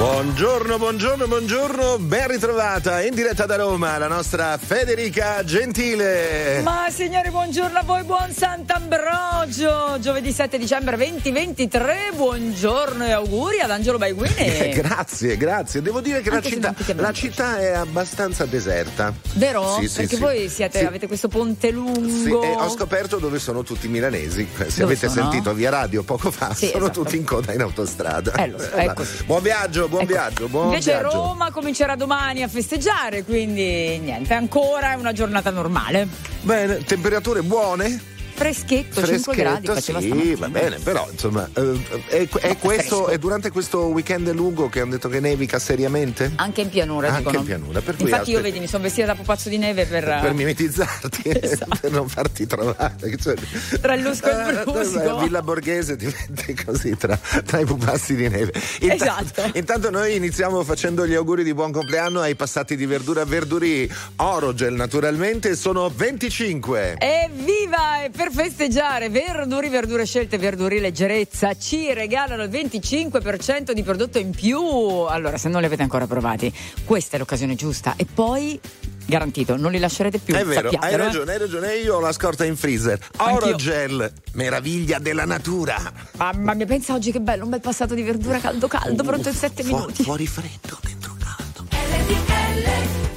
Buongiorno, buongiorno, buongiorno, ben ritrovata in diretta da Roma la nostra Federica Gentile. Ma signori, buongiorno a voi, buon Sant'Ambrogio, giovedì 7 dicembre 2023, buongiorno e auguri ad Angelo Baiguini. grazie, grazie. Devo dire che la città, la città, è abbastanza deserta. Vero? Sì, Perché sì, voi siete, sì. avete questo ponte lungo. Sì, e ho scoperto dove sono tutti milanesi. Se dove avete sono? sentito via radio poco fa, sono esatto. tutti in coda in autostrada. Eh, lo così. Buon viaggio, buon ecco. viaggio, buon Invece viaggio. Roma comincerà domani a festeggiare, quindi niente, ancora è una giornata normale. Bene, temperature buone? Freschetto, 5 gradi faceva sì, va bene, però insomma eh, è, è, questo, è, durante questo weekend lungo che hanno detto che nevica seriamente? Anche in pianura, Anche dicono. in pianura, per Infatti cui io vedi, mi sono vestita da pupazzo di neve per per mimetizzarti esatto. per non farti trovare cioè, tra il lusco e il eh, brusco. Villa Borghese diventa così tra, tra, i pupazzi di neve. Intanto, esatto. Intanto noi iniziamo facendo gli auguri di buon compleanno ai passati di verdura Verduri Orogel naturalmente sono 25. Evviva! E per festeggiare Verduri, verdure scelte, verduri leggerezza ci regalano il 25% di prodotto in più. Allora, se non li avete ancora provati, questa è l'occasione giusta. E poi garantito, non li lascerete più. È vero, hai eh? ragione, hai ragione. Io ho la scorta in freezer. Orogel, meraviglia della natura. Mamma mia, pensa oggi che bello, un bel passato di verdura caldo caldo, uh, pronto in 7 fu- minuti. Fuori freddo, dentro caldo. LDL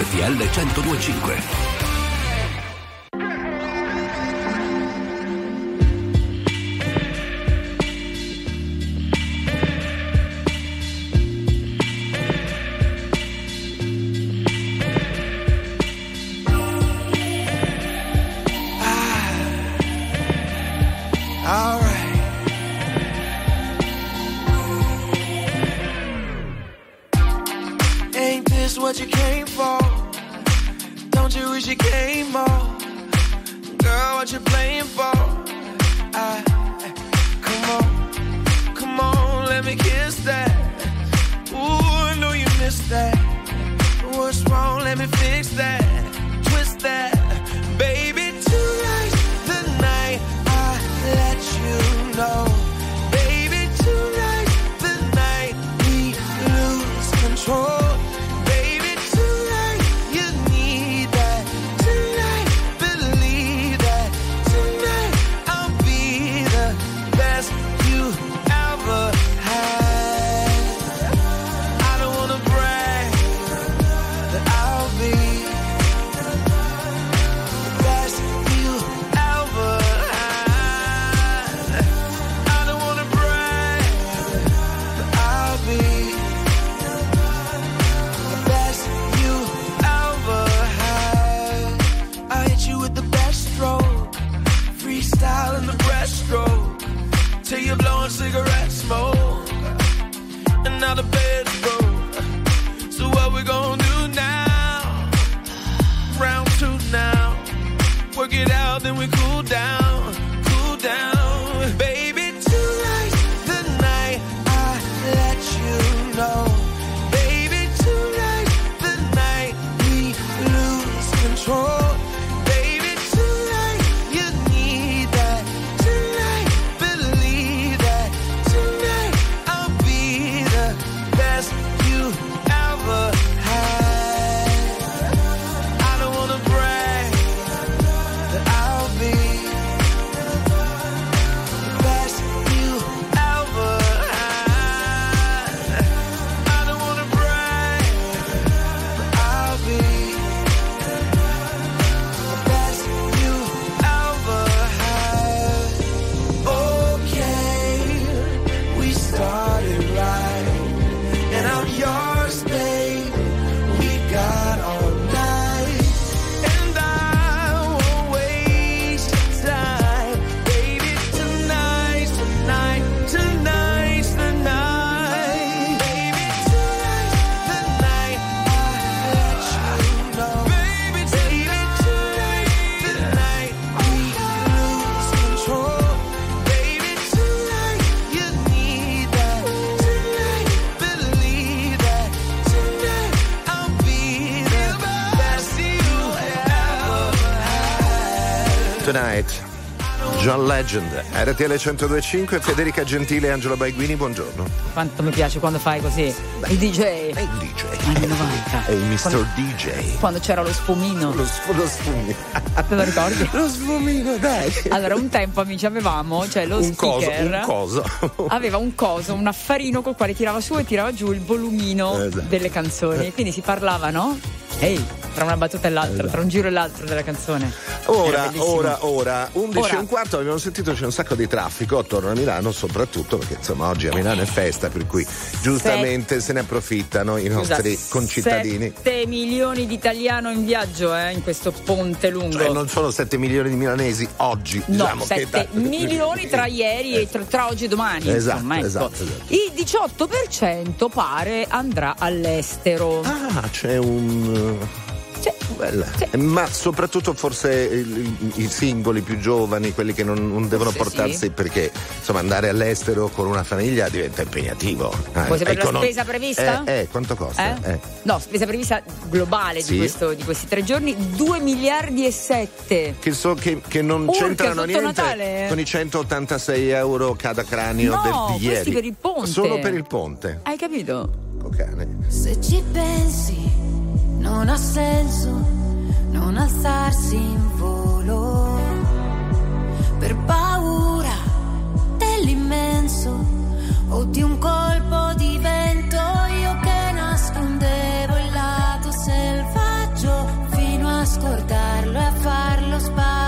RTL 1025. Legend, RTL 1025, Federica Gentile e Angelo Baiguini, buongiorno. Quanto mi piace quando fai così. Beh, il DJ. È il DJ. Anni 90. È il Mr. Quando, DJ. Quando c'era lo sfumino. Lo, lo sfumino. Te lo ricordi? Lo sfumino, dai. Allora, un tempo amici avevamo, cioè lo un speaker. Coso, un coso. aveva un coso, un affarino col quale tirava su e tirava giù il volumino esatto. delle canzoni. E quindi si parlava, no? Ehi, tra una battuta e l'altra, esatto. tra un giro e l'altro della canzone. Ora, ora, ora, 11 ora. e un quarto abbiamo sentito c'è un sacco di traffico attorno a Milano, soprattutto perché insomma oggi a Milano è festa, per cui giustamente Set... se ne approfittano i nostri Scusa, concittadini. 7 milioni di italiani in viaggio eh, in questo ponte lungo. Cioè non sono 7 milioni di milanesi oggi, no, diciamo 7 che milioni tra ieri e tra, tra oggi e domani. Esatto, insomma, ecco. esatto, esatto. Il 18% pare andrà all'estero. Ah, c'è un sì. Sì. Eh, ma soprattutto forse i, i, singoli più giovani, quelli che non, non devono forse portarsi sì. perché insomma andare all'estero con una famiglia diventa impegnativo. Eh, Vuoi sapere ecco, la spesa prevista? Eh, eh quanto costa? Eh? Eh. No, spesa prevista globale di, questo, di, questi tre giorni, 2 miliardi e 7. Che, so, che, che non Urca, c'entrano niente Natale. con i 186 euro cada cranio no, del, di ieri. per il ponte. Solo per il ponte. Hai capito? Ok. Se ci pensi non ha senso non alzarsi in volo per paura dell'immenso o di un colpo di vento. Io che nascondevo il lato selvaggio fino a scordarlo e a farlo sparare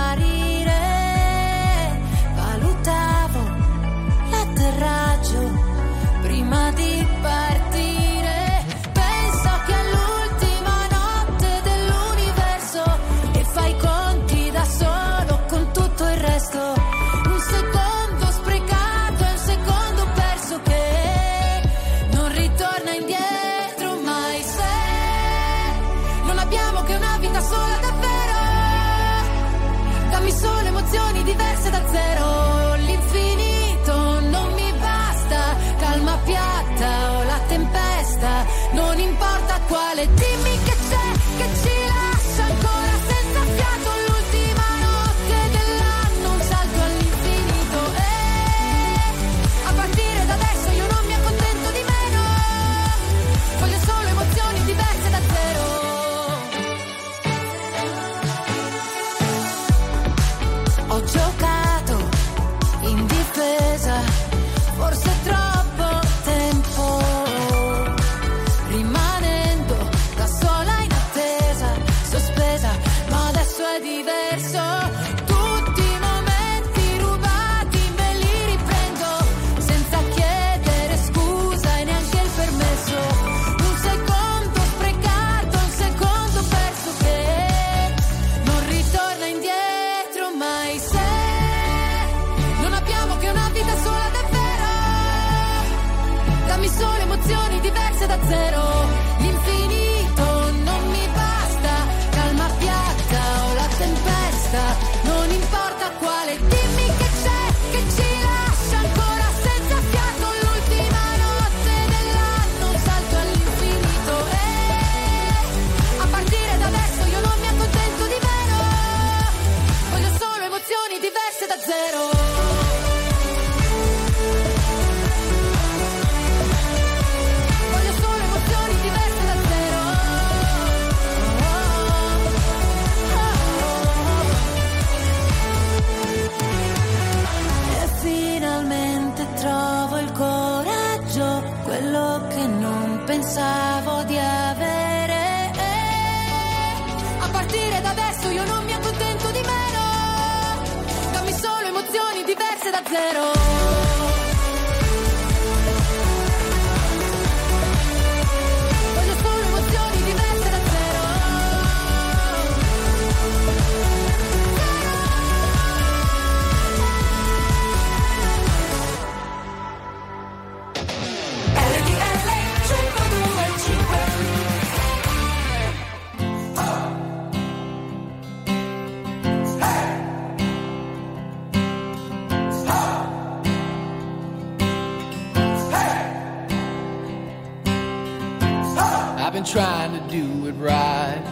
trying to do it right.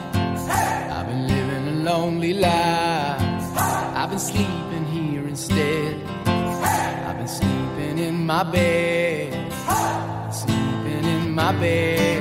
I've been living a lonely life. I've been sleeping here instead. I've been sleeping in my bed. Sleeping in my bed.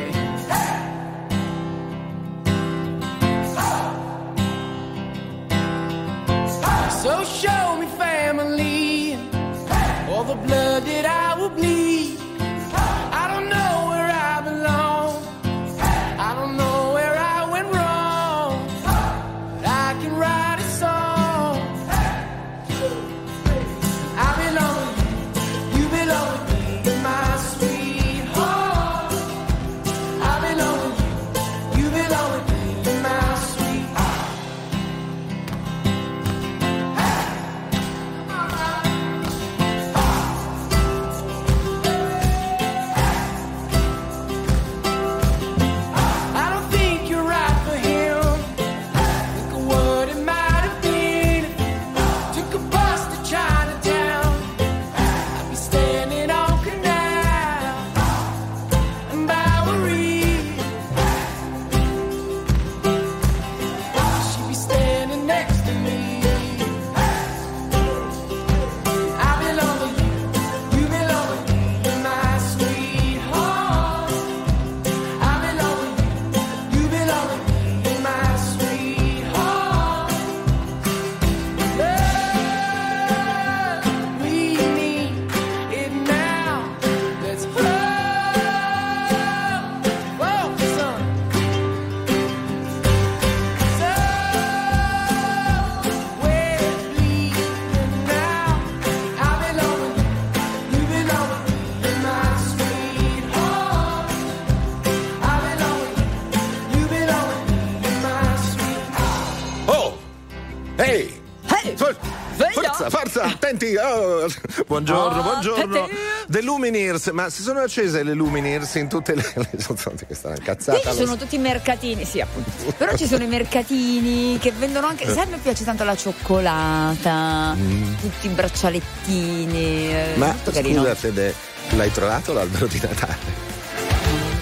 Oh, buongiorno, buongiorno. The Lumineers, ma si sono accese le Lumineers in tutte le. Questa è una cazzata. Qui ci sono tutti i mercatini, sì, appunto. Però ci sono i mercatini che vendono anche. Sai, a me piace tanto la cioccolata, mm. tutti i braccialettini. Eh, ma scusa, Fede, l'hai trovato l'albero di Natale?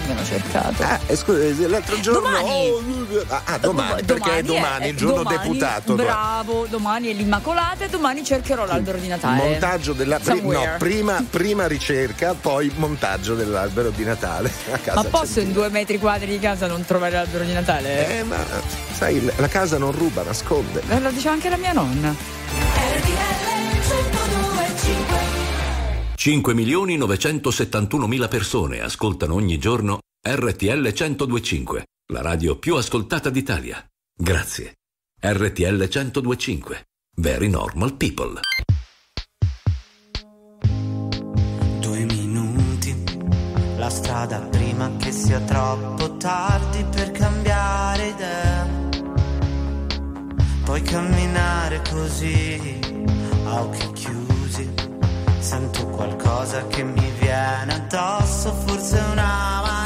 abbiano cercato. Ah, scusa, l'altro giorno. Domani. Oh, ah, ah, domani, perché domani è domani, il giorno domani, deputato. Bravo, domani è l'Immacolata e domani cercherò l'albero di Natale. Montaggio della. Pri, no, prima, prima, ricerca, poi montaggio dell'albero di Natale. A casa ma posso in due metri quadri di casa non trovare l'albero di Natale? Eh, ma sai, la casa non ruba, nasconde. Eh, lo diceva anche la mia nonna. 5 milioni 971 mila persone ascoltano ogni giorno RTL 1025, la radio più ascoltata d'Italia. Grazie. RTL 1025. Very normal people. Due minuti, la strada prima che sia troppo tardi per cambiare idea. Puoi camminare così, a occhi chiusi. Sento qualcosa che mi viene addosso, forse una marea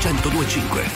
102.5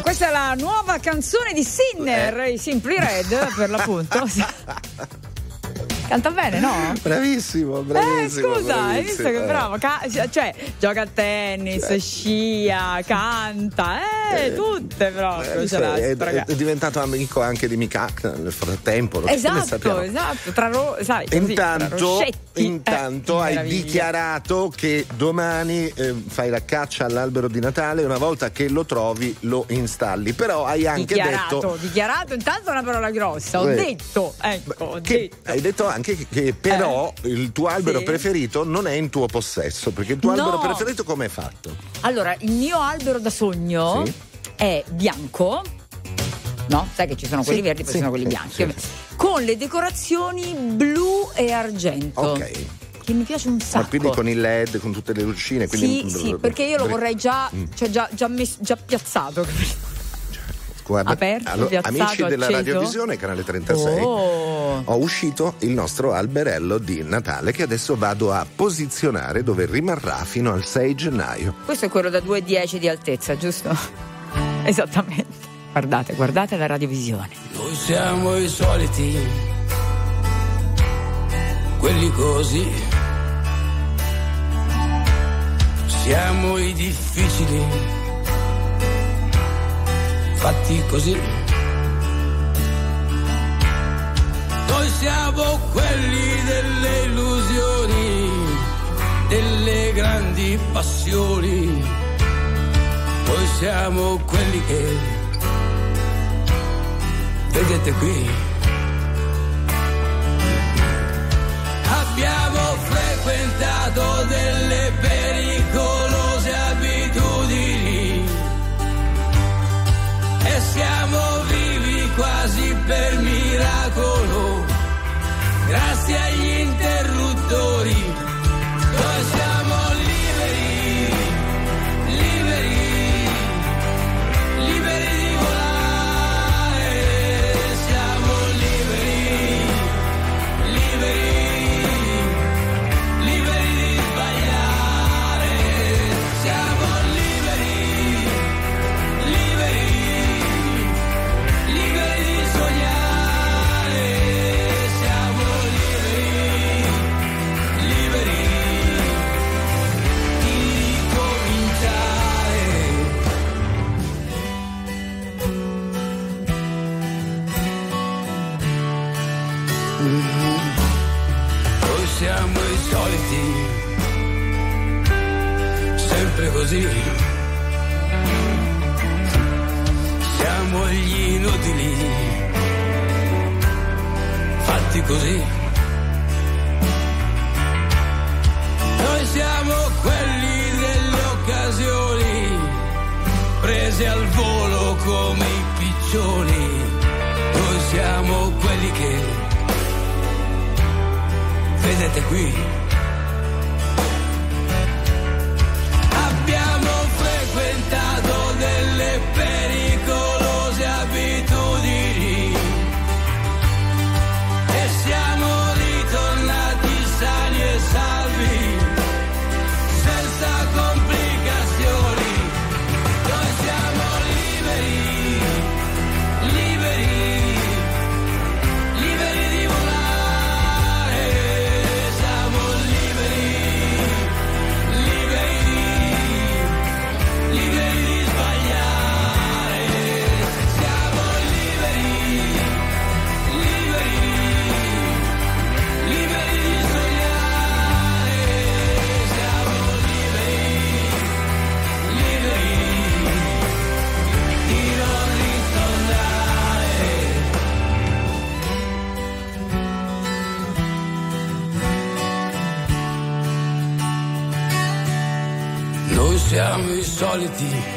RTL 1025. canzone di Sinner, eh. i Simply Red per l'appunto. Canta bene, no? Bravissimo, bravissimo. Eh, scusa, bravissimo. hai visto che bravo? Ca- cioè, gioca a tennis, cioè. scia, canta, eh, eh tutte proprio. Eh, è, è, è, diventato amico anche di Mikak nel frattempo. Esatto, esatto. Tra ro- sai, così, intanto, tra intanto eh, hai dichiarato che domani eh, fai la caccia all'albero di Natale una volta che lo trovi lo installi. Però hai anche dichiarato, detto. Dichiarato, intanto è una parola grossa. Ho detto, ecco, ho detto. Hai detto anche anche che però eh, il tuo albero sì. preferito non è in tuo possesso, perché il tuo no. albero preferito come è fatto? Allora, il mio albero da sogno sì. è bianco. No? Sai che ci sono quelli sì, verdi, poi ci sono quelli bianchi. Con le decorazioni blu e argento. Ok che mi piace un sacco. Ma quindi con il LED, con tutte le lucine? Sì, sì, perché io lo vorrei già, mm. cioè già, già, messo, già piazzato. Guarda, aperto, allora, piazzato, amici della acceso? radiovisione, canale 36, oh. ho uscito il nostro alberello di Natale che adesso vado a posizionare dove rimarrà fino al 6 gennaio. Questo è quello da 2,10 di altezza, giusto? Esattamente. Guardate, guardate la radiovisione. Noi siamo i soliti, quelli così. Siamo i difficili, fatti così. Noi siamo quelli delle illusioni, delle grandi passioni. Noi siamo quelli che vedete qui. Abbiamo frequentato delle pericolose grazie agli interruttori siamo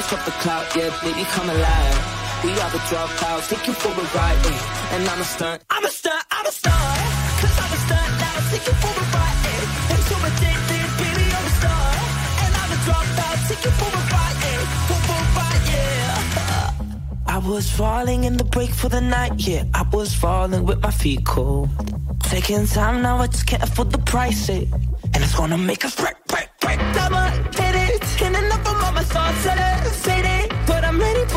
Just off the cloud, yeah, baby come alive. We are the dropouts, take you for a ride, eh? and I'm a stunt. I'm a stunt, I'm a star. Cause I'm a stunt now, take you for a ride, eh? Angel predicted, baby you're a star. And I'm a dropout, take you for a ride. For the ride yeah I was falling in the break for the night, yeah. I was falling with my feet cold. Taking time now, I just can't afford the price, it. And it's gonna make us break, break, break. Double hit it, Can and enough of my thoughts faded.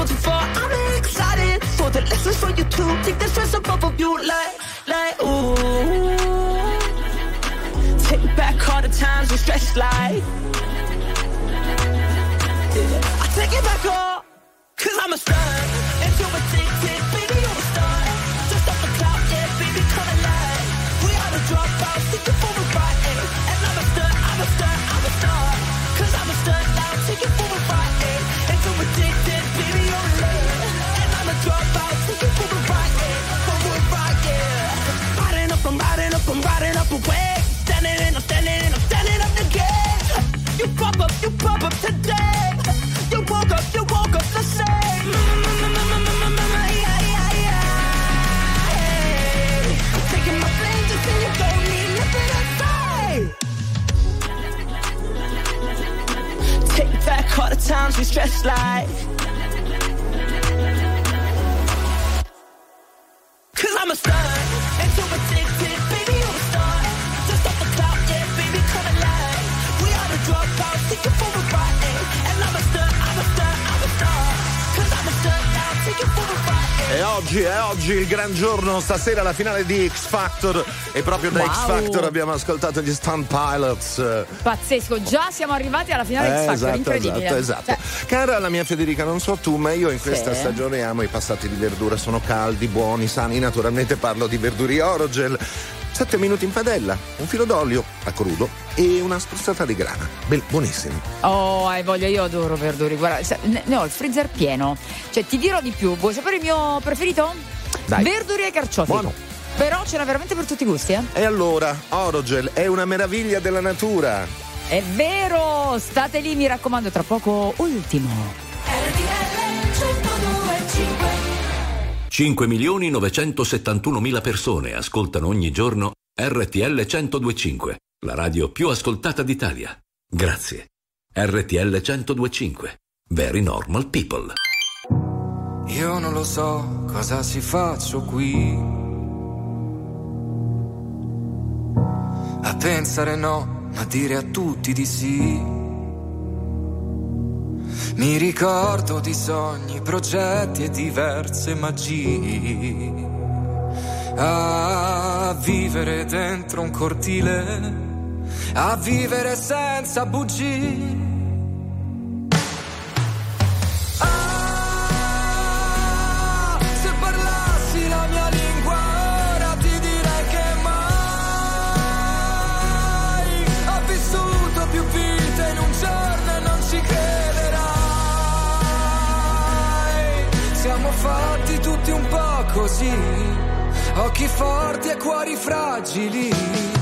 The fall, I'm excited for the lessons for you too. Take the stress off of you, like, like, ooh. Take back all the times we stretched like. Yeah. I take it back all. Cause I'm a star, and you're addicted, baby, you're a star. Just off the cloud, yeah, baby, come alive. We are the dropouts, looking for a ride, eh? And I'm a star, I'm a star, I'm a star. Cause I'm a star now, taking for a ride, Times we stress like E oggi è oggi il gran giorno, stasera la finale di X Factor e proprio da Wow. X Factor abbiamo ascoltato gli Stunt Pilots. Pazzesco, già siamo arrivati alla finale di Eh, X Factor, esatto, incredibile. esatto, esatto. Cioè, Cara la mia Federica, non so tu, ma io in questa Sì. stagione amo i passati di verdura, sono caldi, buoni, sani, naturalmente parlo di verduri Orogel. Sette minuti in padella, un filo d'olio a crudo e una spruzzata di grana. Bel- buonissimi. Oh, hai voglia, io adoro verduri. Guarda, ne ne ho il freezer pieno. Cioè, ti dirò di più. Vuoi sapere il mio preferito? Dai. Verduri e carciofi. Buono. Però ce n'è veramente per tutti i gusti, eh? E allora, Orogel è una meraviglia della natura. È vero! State lì, mi raccomando, tra poco ultimo. RTL 1025 5 milioni 971 mila persone ascoltano ogni giorno RTL 1025, la radio più ascoltata d'Italia. Grazie. RTL 1025. Very normal people. Io non lo so cosa si faccio qui. A pensare no, ma dire a tutti di sì. Mi ricordo di sogni, progetti e diverse magie. A vivere dentro un cortile, a vivere senza bugie. Ah, se parlassi la mia lingua ora ti direi che mai ho vissuto più vite in un giorno e non ci crederai. Siamo fatti tutti un po' così, occhi forti e cuori fragili.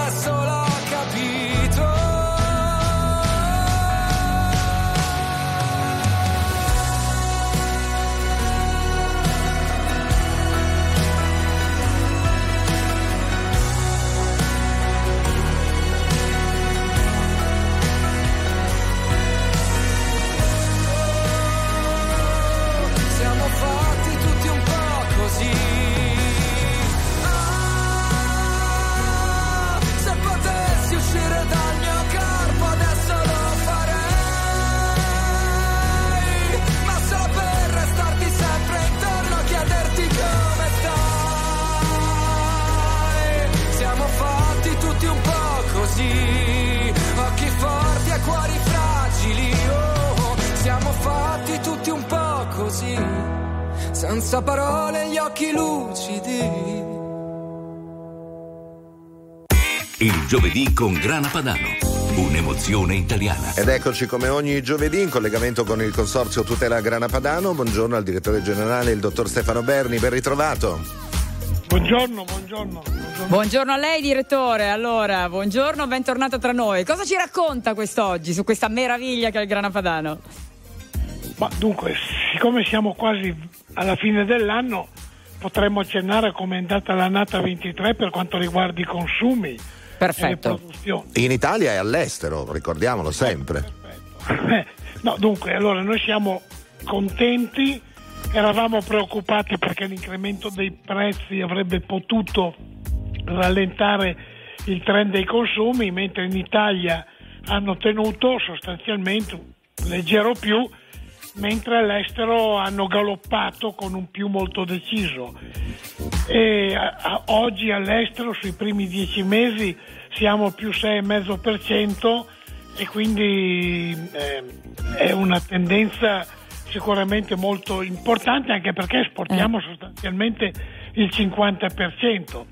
giovedì con Grana Padano. Un'emozione italiana. Ed eccoci come ogni giovedì in collegamento con il Consorzio Tutela Grana Padano. Buongiorno al direttore generale, il dottor Stefano Berni, ben ritrovato. Buongiorno, buongiorno. buongiorno. Buongiorno a lei, direttore. Allora, buongiorno, bentornato tra noi. Cosa ci racconta quest'oggi su questa meraviglia che è il Grana Padano? Ma dunque, siccome siamo quasi alla fine dell'anno, potremmo accennare a come è andata l'annata 23 per quanto riguarda i consumi. Perfetto. In Italia e all'estero, ricordiamolo sempre. no, dunque, allora noi siamo contenti, eravamo preoccupati perché l'incremento dei prezzi avrebbe potuto rallentare il trend dei consumi, mentre in Italia hanno tenuto sostanzialmente un leggero più, mentre all'estero hanno galoppato con un più molto deciso. E a, a, oggi all'estero sui primi dieci mesi siamo più 6,5% e quindi eh, è una tendenza sicuramente molto importante anche perché esportiamo eh. sostanzialmente il 50%.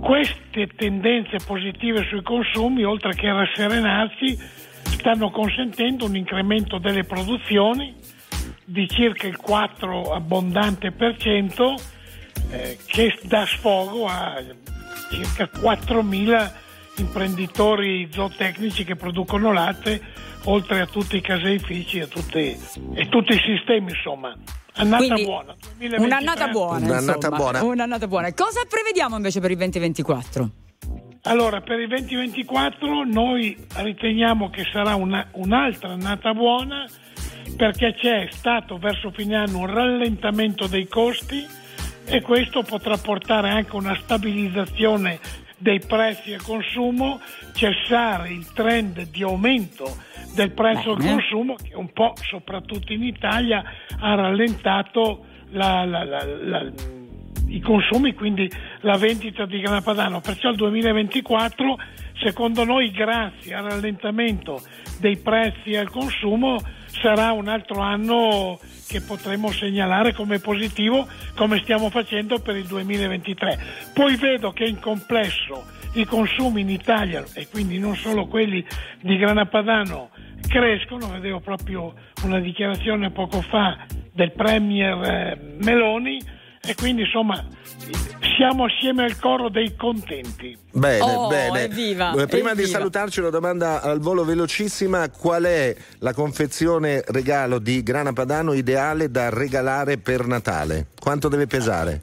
Queste tendenze positive sui consumi, oltre che rasserenarci, stanno consentendo un incremento delle produzioni di circa il 4 abbondante per cento eh, che dà sfogo a circa 4.000 imprenditorizootecnici che producono latte oltre a tutti i caseifici e tutti, e tutti i sistemi insomma Annata Quindi, buona. Un'annata buona. Un'annata buona. Un'annata buona. Cosa prevediamo invece per il 2024? Allora, per il 2024 noi riteniamo che sarà una, un'altra annata buona perché c'è stato verso fine anno un rallentamento dei costi e questo potrà portare anche una stabilizzazione dei prezzi a consumo, cessare il trend di aumento del prezzo Bene. al consumo che un po' soprattutto in Italia ha rallentato la, la, la, i consumi, quindi la vendita di grana padano. Perciò il 2024 secondo noi grazie al rallentamento dei prezzi al consumo sarà un altro anno che potremo segnalare come positivo come stiamo facendo per il 2023. Poi vedo che in complesso i consumi in Italia e quindi non solo quelli di grana padano crescono, vedevo proprio una dichiarazione poco fa del Premier eh, Meloni e quindi insomma siamo assieme al coro dei contenti. Bene, oh, bene. Evviva, Prima evviva. di salutarci una domanda al volo velocissima, qual è la confezione regalo di grana padano ideale da regalare per Natale? Quanto deve pesare?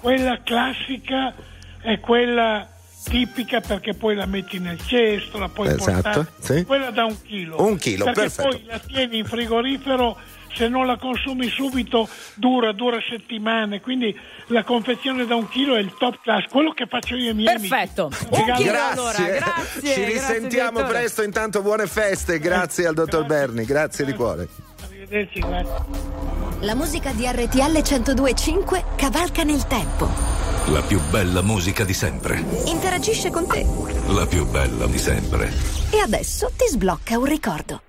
Quella classica è quella tipica perché poi la metti nel cesto, la puoi esatto, portare. Sì. Quella da un chilo. Un chilo, perché perfetto. poi la tieni in frigorifero se non la consumi subito dura, dura settimane, quindi la confezione da un chilo è il top class, quello che faccio io ai miei Perfetto. amici. Un chilo Grazie. allora, grazie. Ci risentiamo grazie, presto, intanto buone feste, grazie al dottor Grazie. Berni, grazie di cuore. Arrivederci, grazie. La musica di RTL 1025 cavalca nel tempo. La più bella musica di sempre. Interagisce con te. La più bella di sempre. E adesso ti sblocca un ricordo.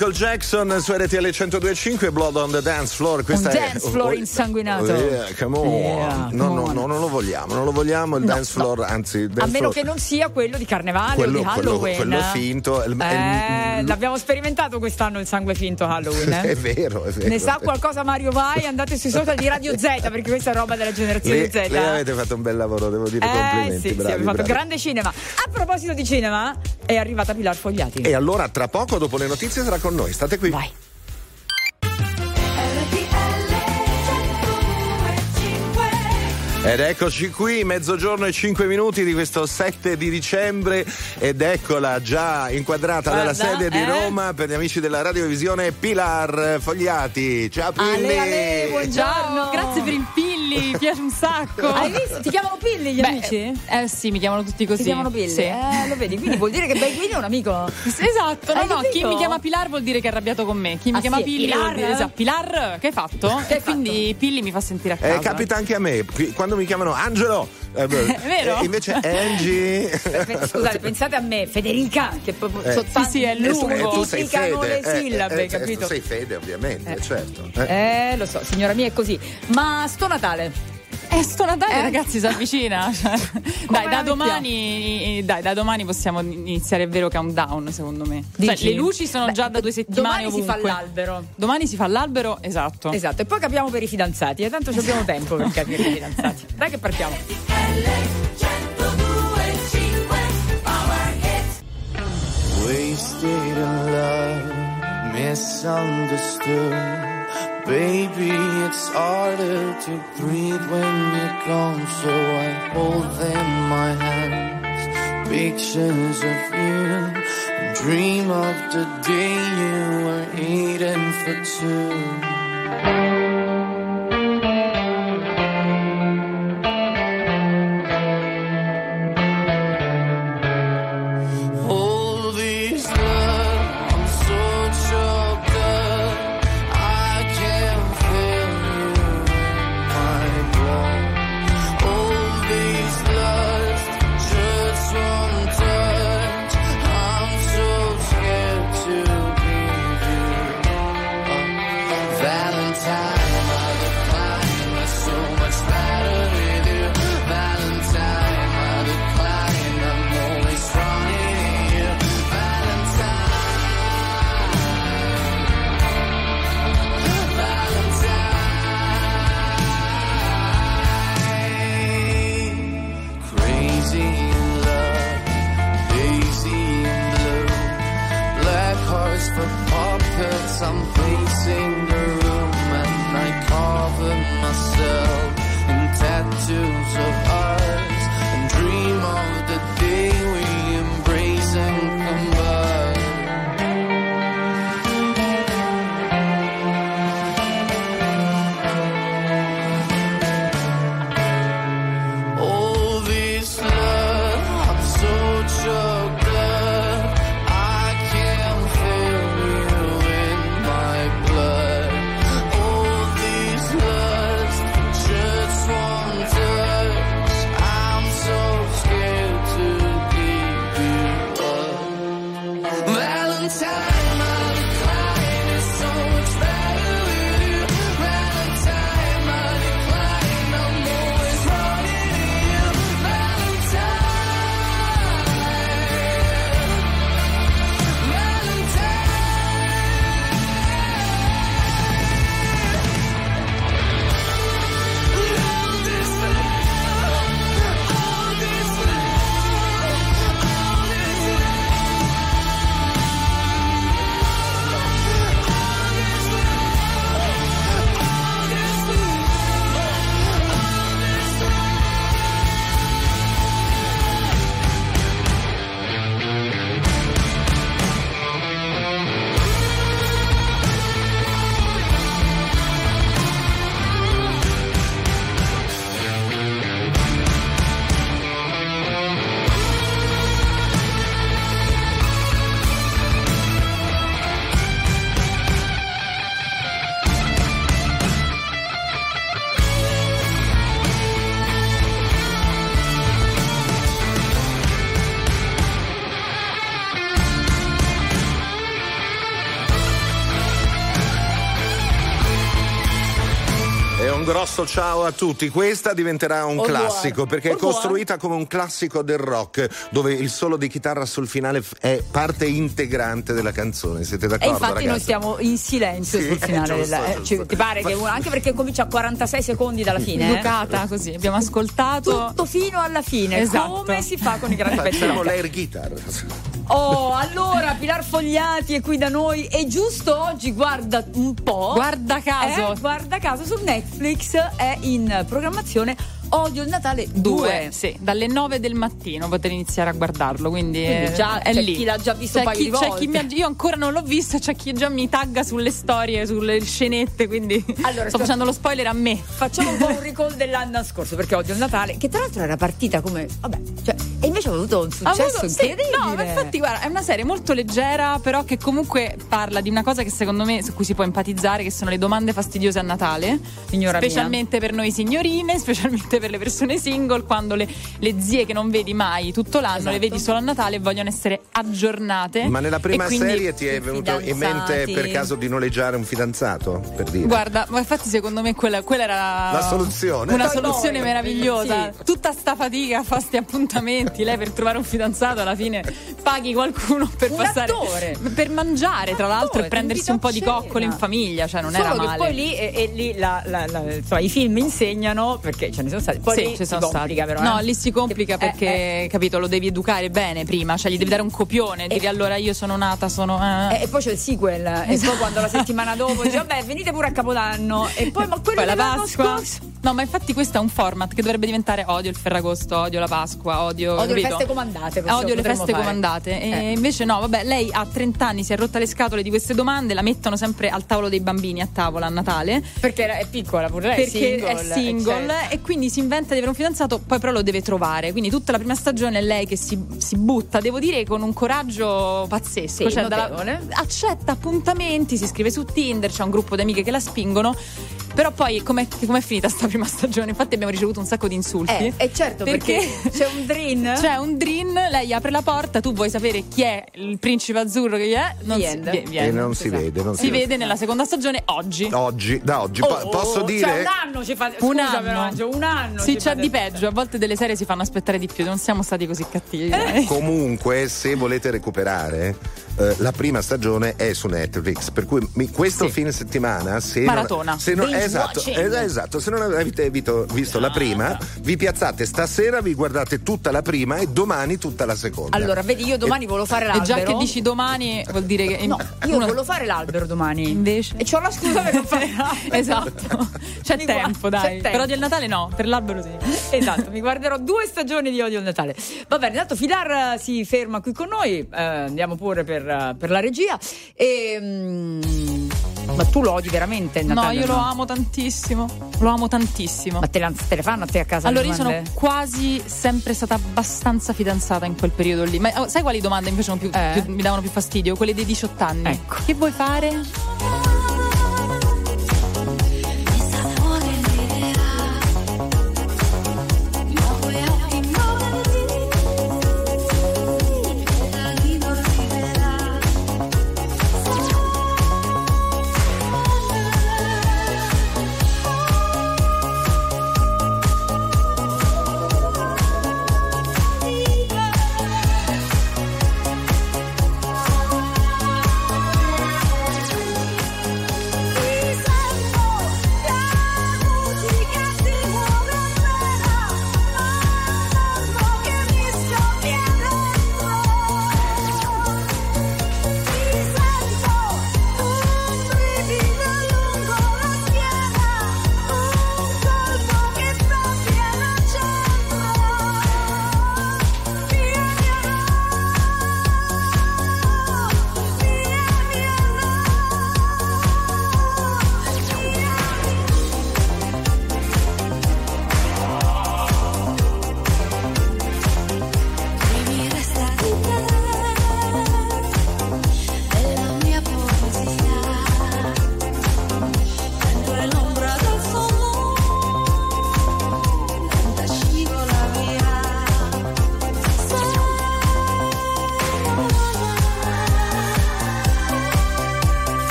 Michael Jackson su RTL 102.5 Blood on the Dance Floor. Questa Un è, dance floor oh, insanguinato. Yeah, come on. Yeah, no, come no, on. no, non lo vogliamo, non lo vogliamo il No, dance no. floor, anzi il A dance meno floor- che non sia quello di carnevale quello, o di quello- Halloween. quello finto. il- Eh, il- l'abbiamo sperimentato quest'anno il sangue finto Halloween. eh? È vero, è vero. Ne sa qualcosa Mario Vai? Andate sui social di Radio Z perché questa è roba della generazione Lei, Z. lei avete fatto un bel lavoro, devo dire eh complimenti. sì, sì, bravi, abbiamo fatto bravi. grande cinema. A proposito di cinema, è arrivata Pilar Fogliati. E allora tra poco, dopo le notizie, sarà con noi. State qui. Vai. Ed eccoci qui, mezzogiorno e 5 minuti di questo 7 di dicembre ed eccola già inquadrata Guarda, dalla sede di eh. Roma per gli amici della radiovisione Pilar Fogliati. Ciao Pilli! Ale, Ale, buongiorno. Ciao, grazie per il pilli, mi piace un sacco. Hai visto? Ti chiamano Pilli gli Beh, amici? Eh sì, mi chiamano tutti così. Ti chiamano Pilli? Sì. Eh, lo vedi, quindi vuol dire che Bei Queen è un amico. Esatto, no, Hai no, chi mi chiama Pilar vuol dire che è arrabbiato con me. Chi mi Ah, chiama sì, Pilli Pilar? vuol dire esatto. Pilar, che hai fatto? Che e hai quindi Pilli mi fa sentire a casa. Eh, capita anche a me, quando mi chiamano Angelo, eh, vero? eh, invece Angie. Scusate, pensate a me, Federica, che proprio Eh. sono Sì, sì, è lungo. tu sei fede. le sillabe, eh, eh, capito? Tu sei fede, ovviamente, Eh. certo. Eh. Eh, lo so, signora mia, è così. Ma sto Natale. Eh, sto Natale, Eh? ragazzi, si avvicina. Cioè, dai, da domani, dai, da domani possiamo iniziare il vero countdown, secondo me. Cioè, le luci sono Beh, già da due settimane domani si fa ovunque. l'albero. Domani si fa l'albero, esatto. Esatto, e poi capiamo per i fidanzati, e tanto ci abbiamo tempo per capire i fidanzati. Dai che partiamo. Wasted in love, misunderstood. Baby, it's harder to breathe when you're gone, so I hold them in my hands. Pictures of you, dream of the day you were eating for two. Grosso ciao a tutti. Questa diventerà un Au revoir. classico perché Au è revoir. costruita come un classico del rock, dove il solo di chitarra sul finale è parte integrante della canzone. Siete E d'accordo? infatti noi ragazzi? stiamo in silenzio Sì, sul è finale giusto, della. eh, giusto. ci- ti pare che uno, anche perché comincia a 46 secondi dalla fine. eh? Educata così, abbiamo ascoltato. Tutto fino alla fine, Esatto. come si fa con i grandi pezzi. Facciamo l'air guitar. Oh, allora Pilar Fogliati è qui da noi e giusto oggi guarda un po'. Guarda caso. eh, guarda caso su Netflix è in programmazione Odio il Natale 2. Due, sì, dalle 9 del mattino potete iniziare a guardarlo. Quindi, Quindi eh, già è c'è lì. chi l'ha già visto C'è un chi- di c'è volte. chi mi ha- io ancora non l'ho visto, c'è chi già mi tagga sulle storie, sulle scenette. Quindi Allora, sto facendo lo spoiler a me. Facciamo un po' un recall dell'anno scorso perché Odio il Natale, che tra l'altro era partita come. Vabbè, cioè, e invece ha avuto un successo avuto- sì, incredibile. no, ma infatti, guarda, è una serie molto leggera, però che comunque parla di una cosa che secondo me su cui si può empatizzare, che sono le domande fastidiose a Natale. Signora mia. specialmente per noi signorine, specialmente per le persone single, quando le, le zie che non vedi mai tutto l'anno, Esatto. le vedi solo a Natale e vogliono essere aggiornate. Ma nella prima serie ti è venuto in mente per caso di noleggiare un fidanzato? Per dire. Guarda, ma infatti secondo me quella, quella era La soluzione. Una soluzione meravigliosa. Sì. Tutta sta fatica a fare sti appuntamenti, lei per trovare un fidanzato alla fine paghi qualcuno per Un passare attore. per mangiare, tra l'altro, e prendersi un po' di coccole in famiglia, cioè non Solo era male. poi lì, e, e lì la- la- la- insomma, i film insegnano perché ce ne sono stati. Poi Sì, ci si sono complica, stati. però. No, eh. lì si complica Eh, perché, eh. capito, lo devi educare bene prima, cioè gli devi dare un copione, E- devi allora io sono nata, sono. eh. E, e poi c'è il sequel, e Esatto. poi quando la settimana dopo dice vabbè venite pure a Capodanno e poi ma quello Poi la dell'anno Pasqua. scorso No, ma infatti questo è un format che dovrebbe diventare odio il Ferragosto, odio la Pasqua, odio. Odio le capito? feste comandate, possiamo- Odio le feste fare. comandate. E Eh. invece no, vabbè, lei ha 30 anni, si è rotta le scatole di queste domande, la mettono sempre al tavolo dei bambini a tavola a Natale. perché è piccola pure lei Perché single, è single e quindi si inventa di avere un fidanzato, poi però lo deve trovare. Quindi tutta la prima stagione è lei che si, si butta, devo dire, con un coraggio pazzesco. Sì, Cioè, dalla- accetta appuntamenti, si iscrive su Tinder, c'è un gruppo di amiche che la spingono. Però poi com'è, com'è finita sta prima stagione? Infatti abbiamo ricevuto un sacco di insulti. Eh, e certo perché, c'è un dream C'è un dream, lei apre la porta, tu vuoi sapere chi è il principe azzurro che è? Non si, vie- vie- E non si esatto. vede, non si, Si vede nella seconda stagione oggi. Oggi, da oggi, Oh, po- oh, posso oh, dire. cioè, un anno ci Un scusa, anno. però, un anno Sì, ci c'è di peggio. A volte delle serie si fanno aspettare di più. Non siamo stati così cattivi. Eh. Comunque, se volete recuperare, eh, la prima stagione è su Netflix. Per cui mi- questo Sì. fine settimana, se Maratona. Non, se non, esatto, esatto, se non avete vito- visto la prima, vi piazzate stasera, vi guardate tutta la prima e domani tutta la seconda. allora vedi io domani volevo fare E l'albero già che dici domani vuol dire che. no io uno- volevo fare l'albero domani Invece. e c'ho la scusa per non fare l'albero esatto. C'è Mi tempo, guarda- dai. c'è tempo. Però del Natale no, per l'albero sì. Esatto, mi guarderò due stagioni di Odio il Natale. Va bene, intanto Filar eh, si ferma qui con noi, eh, andiamo pure per, per la regia. E, mm, ma tu lo odi veramente il No, io lo amo tantissimo. Lo amo tantissimo. Ma te, la- te le fanno a te a casa? Allora, io sono quasi sempre stata abbastanza fidanzata in quel periodo lì. Ma oh, sai quali domande invece più- Eh? più- mi davano più fastidio? Quelle dei 18 anni. Ecco. Che vuoi fare?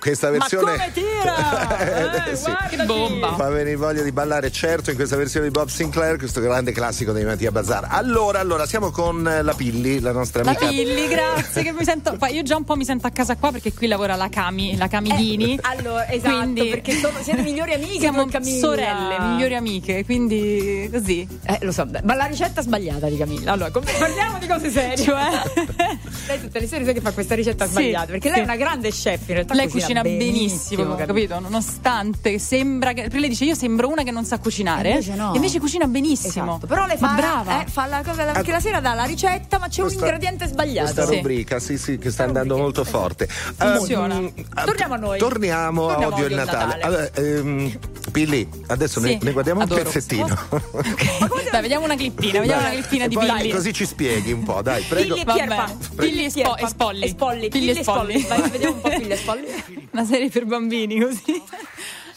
Questa versione. Ma come tira? Eh, Eh, sì. guardati. Bomba. Fa venire voglia di ballare, certo, in questa versione di Bob Sinclair, questo grande classico dei Mattia Bazar. Allora, allora, siamo con eh, la Pilli, la nostra La amica. Pilli, grazie. Che mi sento, io già un po' mi sento a casa qua perché qui lavora la Cami, la Cami Dini. Allora, esatto, Quindi- perché sono, siete migliori amiche Siamo sorelle, migliori amiche, quindi così. Eh, lo so, ma la ricetta sbagliata di Camilla. Allora, com- parliamo di cose serie. Cioè? lei tutte le sere sai che fa questa ricetta Sì, sbagliata, perché lei sì. è una grande chef, in realtà Lei cucina benissimo, capito? capito? Nonostante sembra che. Perché lei dice: Io sembro una che non sa cucinare. Invece no. Invece cucina benissimo. Esatto. Però lei Ma fa, brava. eh, fa la cosa la- perché la sera dà la ricetta, ma c'è un Questa- ingrediente sbagliato. Questa Sì. rubrica, sì, sì, che sta andando molto forte. Funziona. Ehm, Torniamo a noi. Torniamo, a Torniamo Odio a il Odio il Natale. Natale. Allora, ehm, Pilli, adesso ne, Sì, ne guardiamo adoro. un pezzettino. Dai, vediamo una clippina, vediamo una clippina di Billy. così ci spieghi un po', dai, prego. Pilli e Pierpa. Pilli e Spolli. E Spolli. Pilli e Spolli. Spolli. Vai, vediamo un po' Pilli e Spolli. Una serie per bambini così.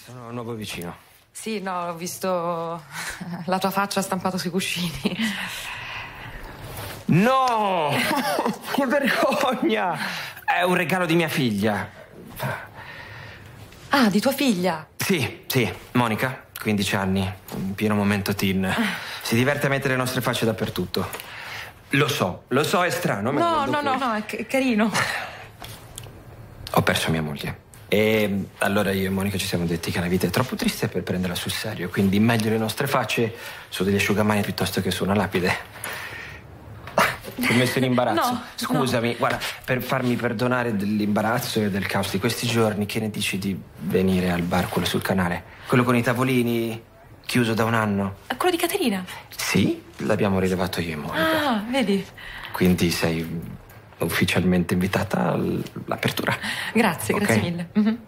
Sono nuovo vicino. Sì, no, ho visto la tua faccia stampata sui cuscini. No! che vergogna! È un regalo di mia figlia. Ah, di tua figlia. Sì, sì, Monica, 15 anni, in pieno momento teen. Si diverte a mettere le nostre facce dappertutto. Lo so, lo so, è strano. ma No, no, qui. no, no, è carino. Ho perso mia moglie. E allora io e Monica ci siamo detti che la vita è troppo triste per prenderla sul serio, quindi meglio le nostre facce su degli asciugamani piuttosto che su una lapide. Ti ho messo in imbarazzo. No, Scusami, guarda, per farmi perdonare dell'imbarazzo e del caos di questi giorni, che ne dici di venire al bar, quello sul canale? Quello con i tavolini, chiuso da un anno? È quello di Caterina. Sì, l'abbiamo rilevato io e Monica. Ah, vedi. Quindi sei ufficialmente invitata all'apertura. Grazie, Ok. grazie mille. Mhm.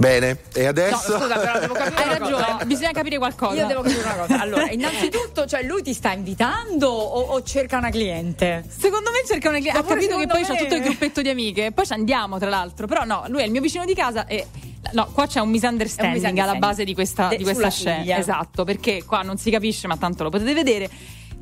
Bene, e No, adesso? scusa, però devo capire Hai una cosa. ragione, bisogna capire qualcosa. Io devo capire una cosa. Allora, innanzitutto, cioè, lui ti sta invitando o, o cerca una cliente? Secondo me cerca una cliente. Ha capito che poi secondo c'ha me- tutto il gruppetto di amiche. Poi ci andiamo, tra l'altro. Però no, lui è il mio vicino di casa e. No, qua c'è un misunderstanding, un misunderstanding. alla base di questa, De- di questa scena. figlia. Esatto, perché qua non si capisce, ma tanto lo potete vedere.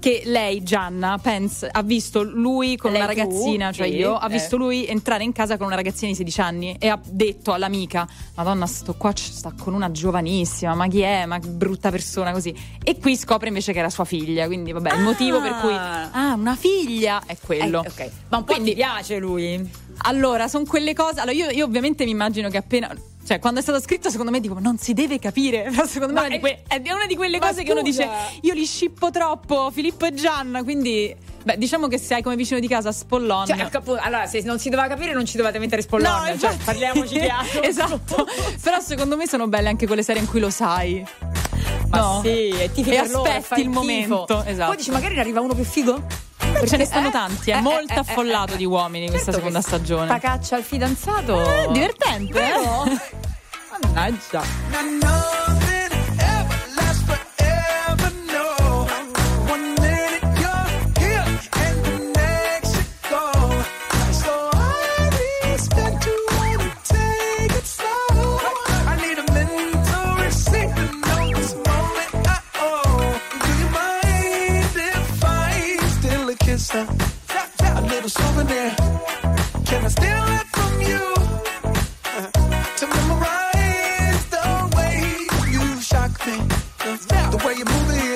Che lei, Gianna, Pence, ha visto lui con Lei una tu? ragazzina, cioè Sì, io, ha eh. visto lui entrare in casa con una ragazzina di 16 anni e ha detto all'amica: Madonna, sto qua sta con una giovanissima, ma chi è? Ma che brutta persona così. E qui scopre invece che era sua figlia. Quindi, vabbè, il motivo per cui. Ah, una figlia è quello. Eh, ok. Ma un po' Quindi- piace lui? allora, sono quelle cose. Allora, io, io ovviamente mi immagino che appena. Cioè, quando è stato scritto, secondo me dico, non si deve capire. Però secondo me Ma è, una di è- que- è una di quelle cose che uno scusa. dice, io li scippo troppo, Filippo e Gianna. Quindi, beh, diciamo che se hai come vicino di casa Spollon. Cioè, appunto, allora, se non si doveva capire, non ci dovete mettere spollone. cioè, infatti. parliamoci chiaro. esatto. Però secondo me sono belle anche quelle serie in cui lo sai. Ma No. sì, e ti E aspetti il momento. Esatto. Poi dici, magari ne arriva uno più figo? Perché ce ne eh, stanno tanti, è eh, molto eh, eh, affollato eh, di uomini questa certo seconda che stagione. Sta caccia al fidanzato. Eh, divertente, Vero? eh? Mannaggia. A souvenir. Can I steal it from you? to memorize the way you shock me, the way you move it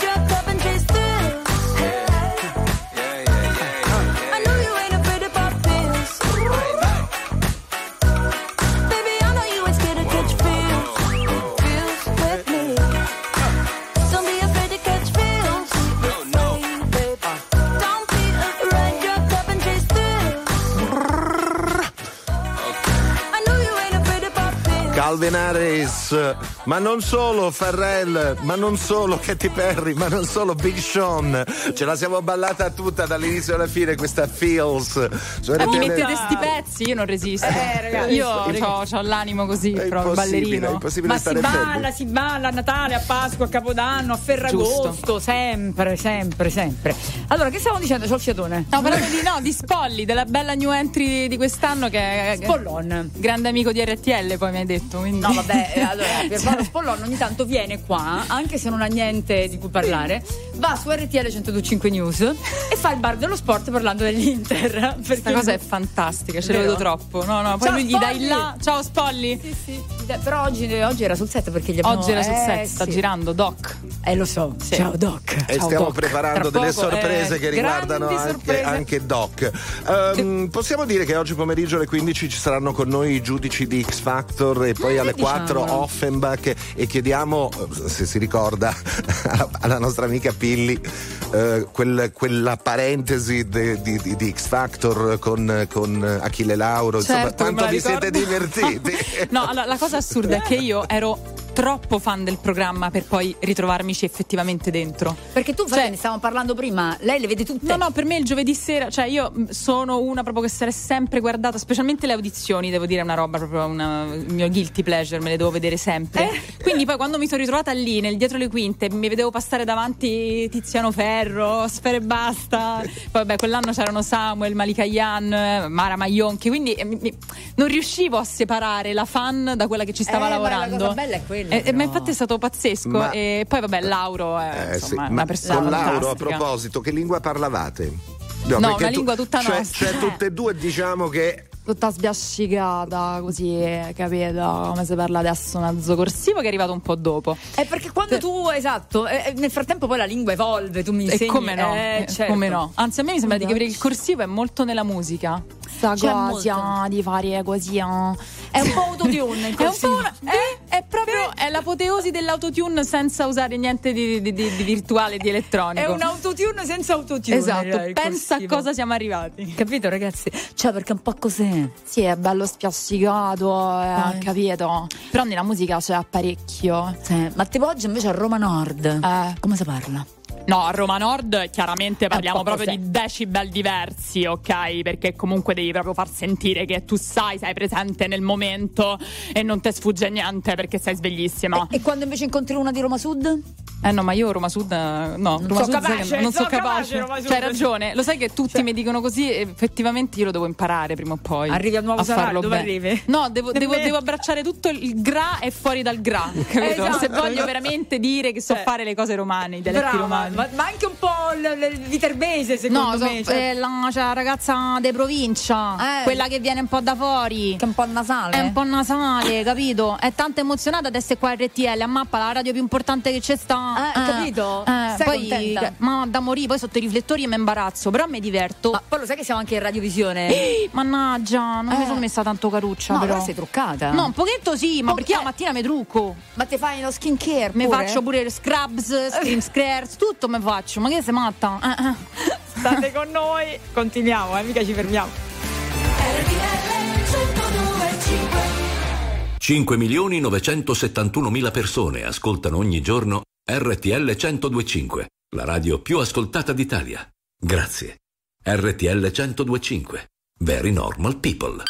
Harris, ma non solo Farrell, ma non solo Katy Perry, ma non solo Big Sean. Ce la siamo ballata tutta dall'inizio alla fine questa Feels. Su Eh, mi mettete sti pezzi, io non resisto. Eh, ragazzi. io ho, ho l'animo così, È proprio ballerino. è impossibile Ma si stare fermi. balla, si balla a Natale, a Pasqua, a Capodanno, a Ferragosto, sempre, sempre, sempre. Allora, che stiamo dicendo? C'ho il fiatone. No, parlando di no, di Spolli, della bella new entry di quest'anno che è Spollon. grande amico di RTL, poi mi hai detto. Quindi... No, vabbè, eh, allora Pierpaolo Spollon ogni tanto viene qua, anche se non ha niente di cui parlare, va su RTL 1025 News e fa il bar dello sport parlando dell'Inter. Questa cosa è fantastica, ce lo Vero? vedo troppo. No, no, poi Ciao, lui gli dai Spolli! là. Ciao Spolli. Sì, sì. Però oggi, oggi era sul set perché gli abbiamo... Oggi era sul eh, set, sta sì. girando Doc. Eh, lo so. Ciao, Doc. E Ciao, stiamo Doc. preparando Tra delle poco, sorprese eh, che riguardano anche, sorprese. anche Doc. Ehm, possiamo dire che oggi pomeriggio alle 15 ci saranno con noi i giudici di X Factor e poi alle 4 diciamolo. Offenbach e chiediamo, eh, se si ricorda, alla nostra amica Pilli eh, quel- quella parentesi de- di, di- di X Factor con, con Achille Lauro. Insomma, Certo, quanto me la vi siete divertiti? No, allora, la cosa assurda è che io ero troppo fan del programma per poi ritrovarmici effettivamente dentro. Perché tu, infatti, ne stavamo parlando prima, lei le vede tutte. No, no, per me il giovedì sera, cioè io mh, sono una proprio che è sempre guardata, specialmente le audizioni, devo dire, è una roba proprio una, il mio guilty pleasure, me le devo vedere sempre. Eh? Quindi poi quando mi sono ritrovata lì, nel dietro le quinte, mi vedevo passare davanti Tiziano Ferro, Sfere e Basta. Poi vabbè, quell'anno c'erano Samuel, Malika Yan, eh, Mara Maionchi, quindi eh, mi- non riuscivo a separare la fan da quella che ci stava Eh, ma la lavorando. cosa bella è quella, Eh, eh, però. ma infatti è stato pazzesco. Ma- E poi vabbè, Lauro è Eh, sì, insomma, ma una persona con Lauro, a proposito, che lingua parlavate? No, perché una lingua tutta cioè, nostra. Cioè, tutte e due diciamo che tutta sbiascicata, così, capito? Come si parla adesso mezzo corsivo che è arrivato un po' dopo. È perché quando tu, esatto, eh, eh, nel frattempo poi la lingua evolve, tu mi E insegni. come no? Eh, Eh, certo. come no? Anzi, a me mi sembra di capire che il corsivo è molto nella musica. Sta cosa di fare così. ah. È un po' autotune il È un po' corsivo. una- è, è proprio è l'apoteosi dell'autotune senza usare niente di, di- di- di virtuale, di elettronico. È un autotune senza autotune. Esatto, pensa a corsivo. cosa siamo arrivati. Capito, ragazzi? Cioè, perché è un po' così. Sì, è bello spiassicato, eh, Eh. capito? Però nella musica c'è parecchio. Sì, Ma tipo oggi invece a Roma Nord. Eh. Come si parla? No, a Roma Nord chiaramente parliamo proprio di decibel diversi, ok? Perché comunque devi proprio far sentire che tu sai, sei presente nel momento e non ti sfugge niente perché sei sveglissima. E quando invece incontri una di Roma Sud? Eh no, ma io Roma Sud, eh, no, Roma so Sud capace, non so capace. capace. C'hai ragione, lo sai che tutti mi dicono così, e effettivamente io lo devo imparare prima o poi. Arrivi al nuovo salario, dove arrivi? No, devo, devo- devo abbracciare tutto il gra e fuori dal gra, capito? Esatto. Se voglio veramente dire che so Eh. fare le cose romane, i dialetti romani. Ma, ma anche un po' il, viterbese, secondo No, so- me. cioè- eh, la, c'è la ragazza di provincia, Eh. quella che viene un po' da fuori. che è un po' nasale. È un po' nasale, capito? È tanto emozionata ad essere qua a RTL, a mappa la radio più importante che c'è sta. Eh, capito? Eh, poi, ma da morire, poi sotto i riflettori mi imbarazzo, però mi diverto. Ma poi lo sai che siamo anche in radiovisione? Eh, Mannaggia, non mi Eh. sono messa tanto caruccia, No, però. però sei truccata. No, un pochetto sì, ma Po- perché eh. la mattina mi trucco. Ma ti fai lo skin care? Mi faccio pure scrubs, screen squares, tutto mi faccio. Ma che sei matta? Eh, eh. State con noi, continuiamo, eh, mica ci fermiamo. RTL 1025 5 milioni 971 mila persone ascoltano ogni giorno RTL 1025, la radio più ascoltata d'Italia. Grazie. RTL 1025. Very normal people.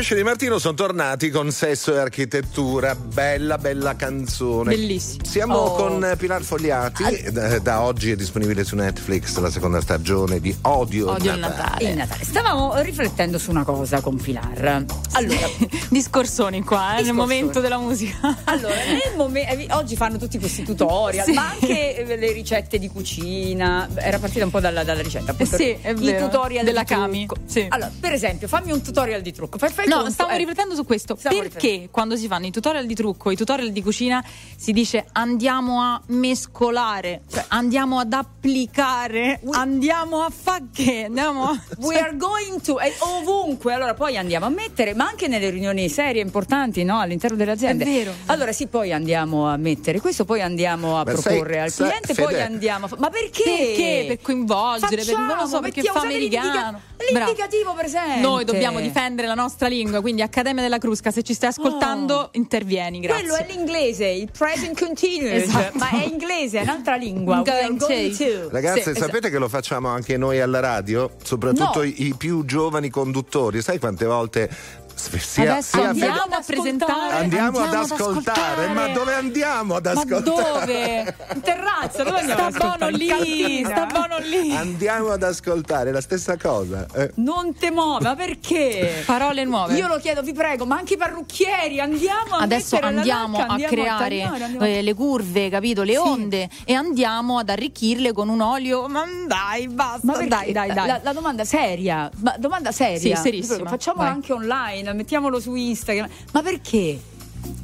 Pesce di Martino sono tornati con sesso e architettura. Bella, bella canzone. Bellissimo. Siamo Oh. con Pilar Fogliati. Da, da oggi è disponibile su Netflix la seconda stagione di Odio, Odio il Natale. Natale. Il Natale. Stavamo riflettendo su una cosa con Pilar. Allora, discorsoni qua, eh, nel momento della musica. Allora, nel momen- eh, oggi fanno tutti questi tutorial, Sì. ma anche eh, le ricette di cucina. Era partita un po' dalla, dalla ricetta. appunto, sì, è I vero. tutorial Della Cami, sì. Allora, per esempio, fammi un tutorial di trucco. Fai, fai No, conto, stavo eh. riflettendo su questo. Stavo Perché quando si fanno i tutorial di trucco, i tutorial di cucina, si dice andiamo a mescolare, cioè andiamo ad applicare, andiamo a fare che? Andiamo a... We are going to e ovunque, allora poi andiamo a mettere, ma anche nelle riunioni serie importanti no? all'interno delle aziende. È vero. Allora sì, poi andiamo a mettere questo, poi andiamo a Ma proporre sai- al sai, cliente, Fede- poi andiamo a fa- Ma perché? Perché? Per coinvolgere, per- non lo so, Facciamo, perché fa americano. l'indica- L'indicativo presente. Noi dobbiamo difendere la nostra lingua, quindi Accademia della Crusca, se ci stai ascoltando, intervieni, grazie. Quello è l'inglese, il present continuous, Esatto. ma è inglese, è un'altra lingua. Going going to. Ragazze, Sì, esatto. sapete che lo facciamo anche noi alla radio? Soprattutto No. i più giovani conduttori. Sai quante volte sia- Adesso sia- andiamo a presentare. Andiamo, ad andiamo ascoltare. ma dove andiamo ad Ma ascoltare? dove? In terrazza, dove andiamo? Sta ad ascoltare? buono lì, Cantina? sta buono lì. Andiamo ad ascoltare la stessa cosa. eh. Non te muove, ma perché? Parole nuove. Io lo chiedo, vi prego, ma anche i parrucchieri, andiamo a Adesso andiamo lacca, a andiamo creare tagliare, andiamo- eh, le curve, capito? Le Sì. onde e andiamo ad arricchirle con un olio. Ma dai, basta, Ma dai, dai, dai. La, la domanda seria, ma domanda seria. Sì, serissima. Vai. anche online, mettiamolo su Instagram. Ma perché?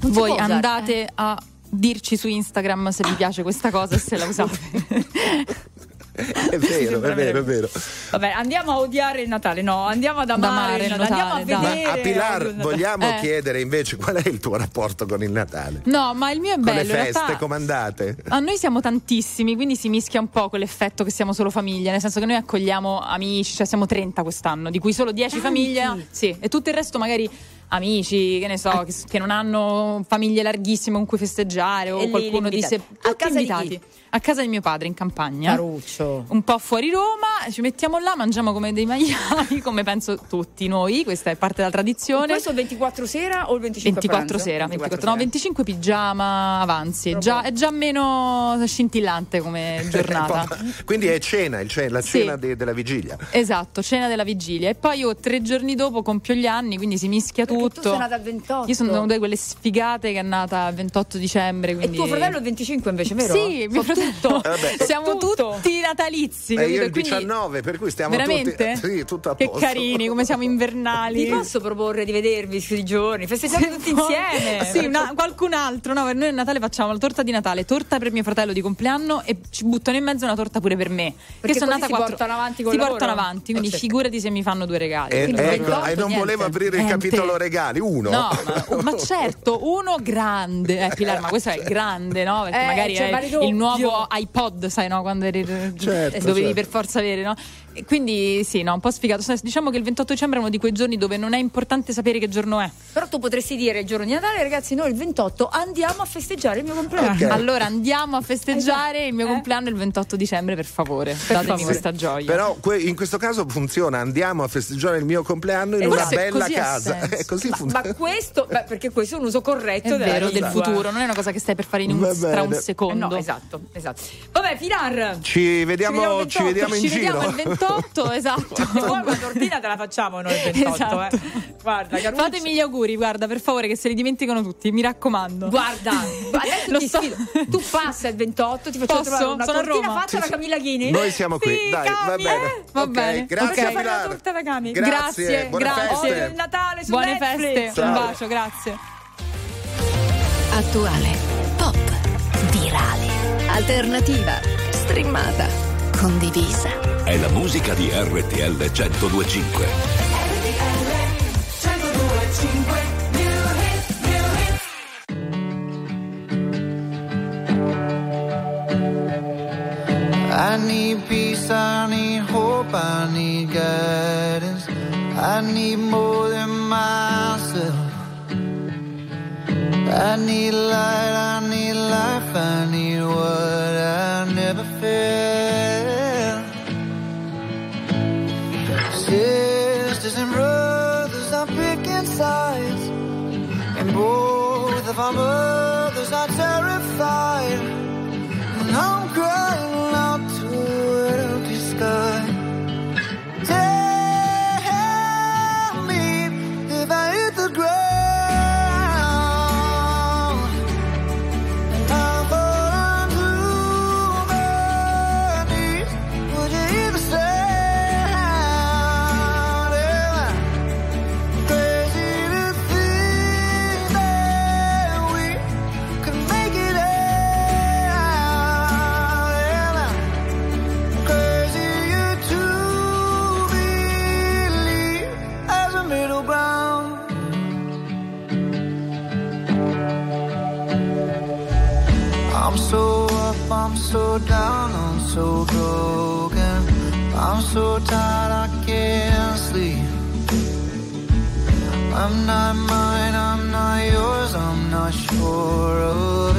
Non Voi usare- andate a dirci su Instagram se vi piace questa cosa e se la usate. È vero, è vero, è vero. Vabbè, andiamo a odiare il Natale, no, andiamo ad amare, amare il Natale, andiamo a vedere. Ma a Pilar vogliamo Eh. chiedere invece qual è il tuo rapporto con il Natale? No, ma il mio è Con bello. le in feste, realtà- come andate? A noi siamo tantissimi, quindi si mischia un po' quell'effetto che siamo solo famiglia, nel senso che noi accogliamo amici, cioè siamo 30 quest'anno, di cui solo 10 famiglie, sì, e tutto il resto magari amici, che ne so, che, che non hanno famiglie larghissime con cui festeggiare o E qualcuno di invitate. A casa di invitati. chi? A casa di mio padre in campagna. Caruccio. Un po' fuori Roma, ci mettiamo là, mangiamo come dei maiali, come penso tutti noi, questa è parte della tradizione. Questo il 24 sera o il 25 24 pranzo? sera, 24, no, sera. 25 pigiama avanzi, è già, è già meno scintillante come giornata. Quindi è cena, il ce- la Sì. cena de- della vigilia. Esatto, cena della vigilia. E poi io tre giorni dopo compio gli anni, quindi si mischia Perché tutto. tu sei nata al 28. Io sono una di quelle sfigate che è nata il 28 dicembre. E Quindi... tuo fratello è il 25 invece, vero? Sì, mio So fratello. Eh beh. Siamo Tutto. tutti natalizi. E capito? io il Quindi- 19, per cui stiamo Veramente? tutti sì, tutto a Che posto. carini, come siamo invernali. Ti posso proporre di vedervi questi giorni? Festeggiamo tutti insieme. Sì, una- qualcun altro. No, per noi a Natale facciamo la torta di Natale, torta per mio fratello di compleanno e ci buttano in mezzo una torta pure per me. Perché sono così nata si quattro- portano avanti col Si lavoro? portano avanti, quindi Perfetto. figurati se mi fanno due regali. E, Quindi ecco, 28, e non niente. volevo aprire il Niente. capitolo regali, uno. No, ma, ma certo, uno grande. Eh, Pilar, ma questo è grande, no? Perché Eh, magari cioè, è il doppio. Nuovo iPod, sai, no? Quando eri, Certo, dovevi certo. per forza avere, no? Quindi sì, no, un po' sfigato. Diciamo che il 28 dicembre è uno di quei giorni dove non è importante sapere che giorno è. Però tu potresti dire il giorno di Natale, ragazzi, noi il 28 andiamo a festeggiare il mio compleanno. Ok. Allora andiamo a festeggiare Esatto. il mio Eh? compleanno il 28 dicembre, per favore. Datemi favore. questa gioia. Però que- in questo caso funziona, andiamo a festeggiare il mio compleanno in Esatto. una bella Così casa. È così Ma, funziona. ma questo, beh, perché questo è un uso corretto è vero, del futuro, non è una cosa che stai per fare in un, tra un bene. Eh secondo. no, esatto, esatto. Vabbè, Pilar. Ci vediamo, il ci vediamo in Ci giro. vediamo il 28, esatto. Poi una tortina te la facciamo noi il 28, Esatto. eh. Guarda, Caruccio. Fatemi gli auguri, guarda, per favore, che se li dimenticano tutti, mi raccomando. Guarda, adesso Lo ti so. sfido. Tu passa il 28, ti faccio Posso? trovare una Sono tortina fatta da Camilla Ghini. Noi siamo qui, Sì, dai, va Cami, bene. eh, va Ok, bene. Grazie Ok. Faccio fare la Pilar. torta da Cami. Grazie, buone grazie. feste. il Natale su Buone Netflix. feste, Ciao. un bacio, grazie. Attuale, pop, virale, alternativa, streamata, condivisa. È la musica di RTL 1025. I need peace, I need hope, I need guidance. I need more than myself. I need light, I need life, I need sides, and both of our mothers are terrified. So broken. I'm so tired, I can't sleep. I'm not mine, I'm not yours, I'm not sure of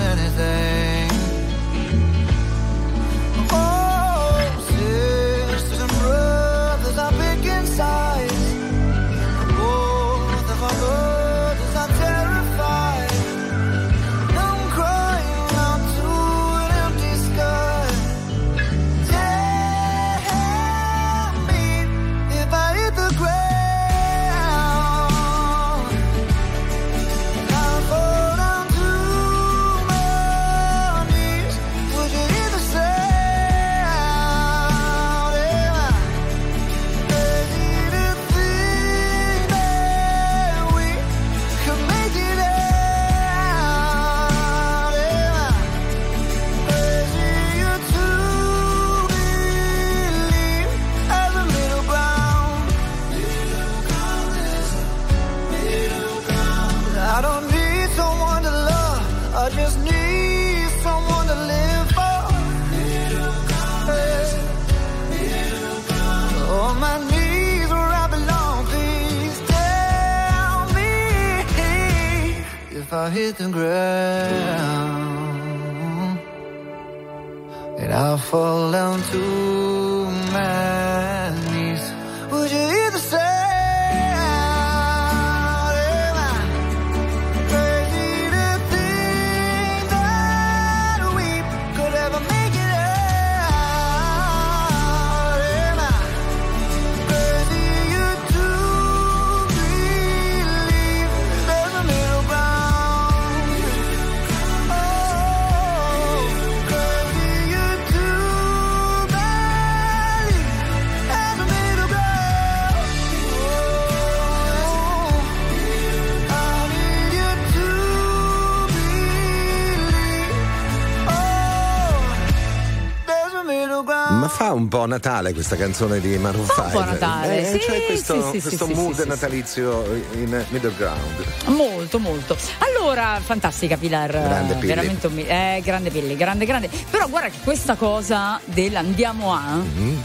Natale questa canzone di Maroon Fa un 5. po' Natale, Eh, sì, c'è questo, sì, sì, questo mood natalizio in middle ground. Molto, molto. Allora, fantastica Pilar. Grande Pilli. Veramente un eh, grande Pilli, grande, grande. Però guarda che questa cosa dell'andiamo a. Mm-hmm.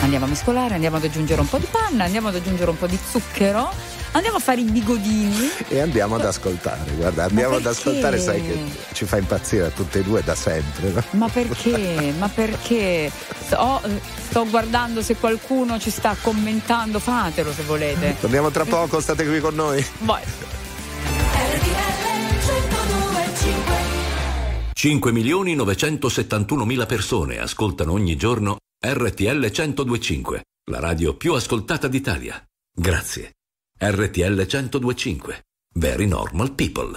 Andiamo a mescolare, andiamo ad aggiungere un po' di panna, andiamo ad aggiungere un po' di zucchero, andiamo a fare i bigodini. E andiamo ad ascoltare, guarda, andiamo ad ascoltare, sai che ci fa impazzire a tutte e due da sempre. no? Ma perché? Ma perché? Sto, sto guardando se qualcuno ci sta commentando, fatelo se volete. Torniamo tra poco, state qui con noi. Vai. 5 milioni 971 mila persone ascoltano ogni giorno RTL 1025, la radio più ascoltata d'Italia. Grazie. RTL 1025. Very normal people.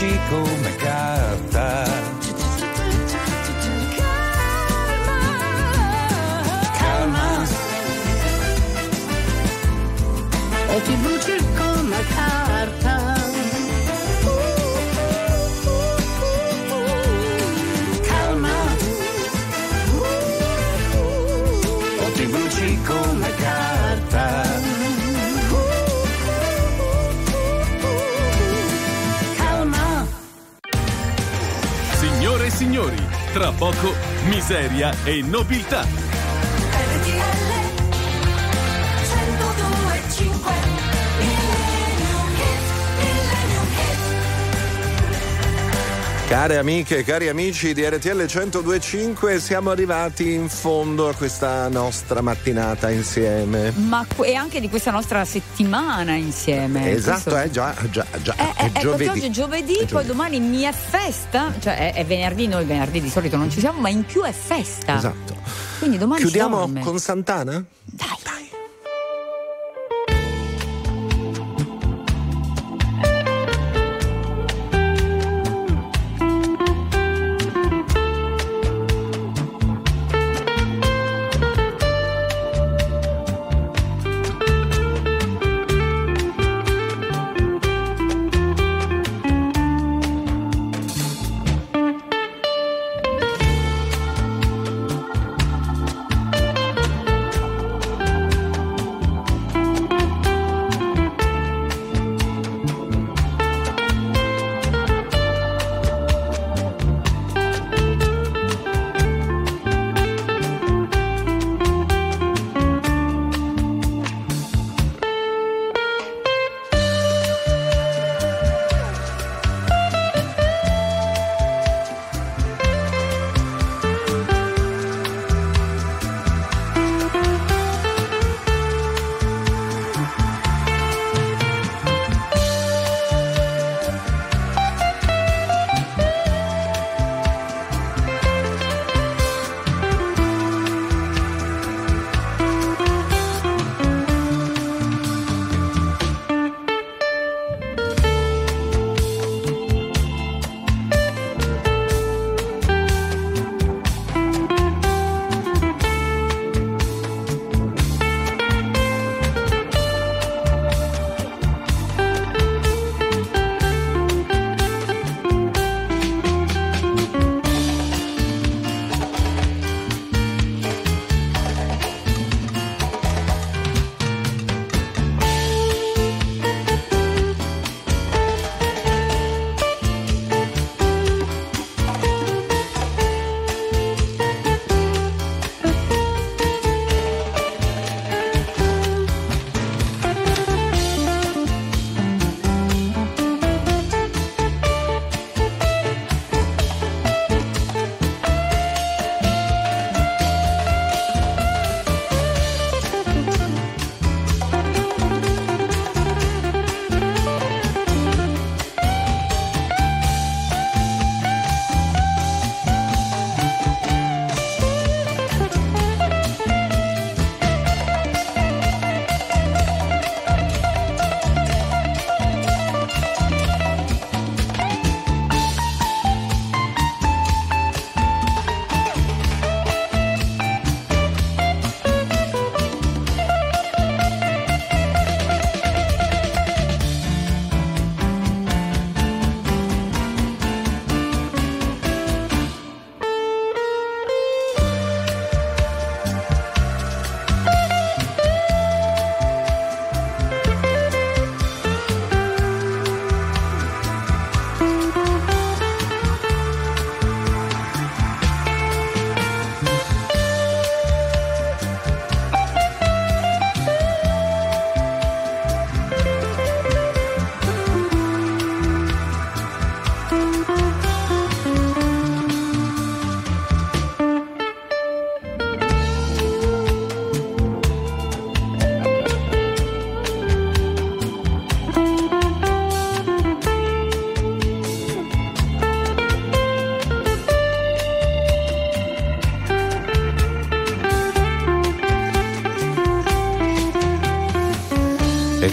bruci come carta. calma, o ti bruci come carta. Tra poco miseria e nobiltà. Care amiche, cari amici di RTL 1025, siamo arrivati in fondo a questa nostra mattinata insieme. Ma e anche di questa nostra settimana insieme. Esatto, Questo- è già, già, già Eh, è eh, eh, perché giovedì. oggi è giovedì, È poi giovedì. domani mi è festa, cioè è, è venerdì, noi venerdì di solito non ci siamo, ma in più è festa. Esatto. Quindi domani Chiudiamo con Santana? E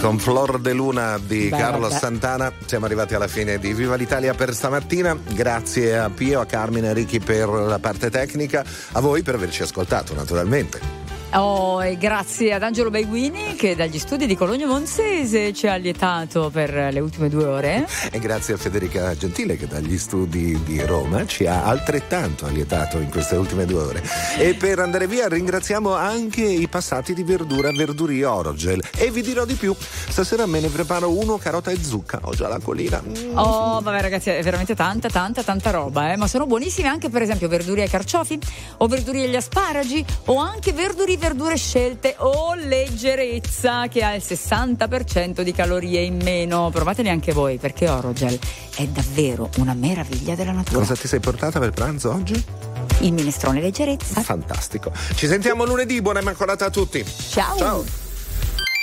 con Flor de Luna di Beh, Carlo vabbè. Santana siamo arrivati alla fine di Viva l'Italia per stamattina. Grazie a Pio, a Carmine e a Ricky per la parte tecnica, a voi per averci ascoltato naturalmente. Oh, e grazie ad Angelo Beguini che dagli studi di Cologno Monzese ci ha lietato per le ultime due ore. E grazie a Federica Gentile che dagli studi di Roma ci ha altrettanto allietato in queste ultime due ore. E per andare via ringraziamo anche i passati di verdura Verduri Orogel. E vi dirò di più, stasera me ne preparo uno carota e zucca, ho già la colina. Mm. Oh, vabbè ragazzi, è veramente tanta, tanta, tanta roba, eh? ma sono buonissime anche per esempio verduri ai carciofi o verduri agli asparagi o anche verduri verdure scelte o leggerezza che ha il 60% di calorie in meno. Provateli anche voi perché Orogel è davvero una meraviglia della natura. Cosa ti sei portata per pranzo oggi? Il minestrone leggerezza. Fantastico. Ci sentiamo lunedì, buona immacolata a tutti. Ciao. Ciao.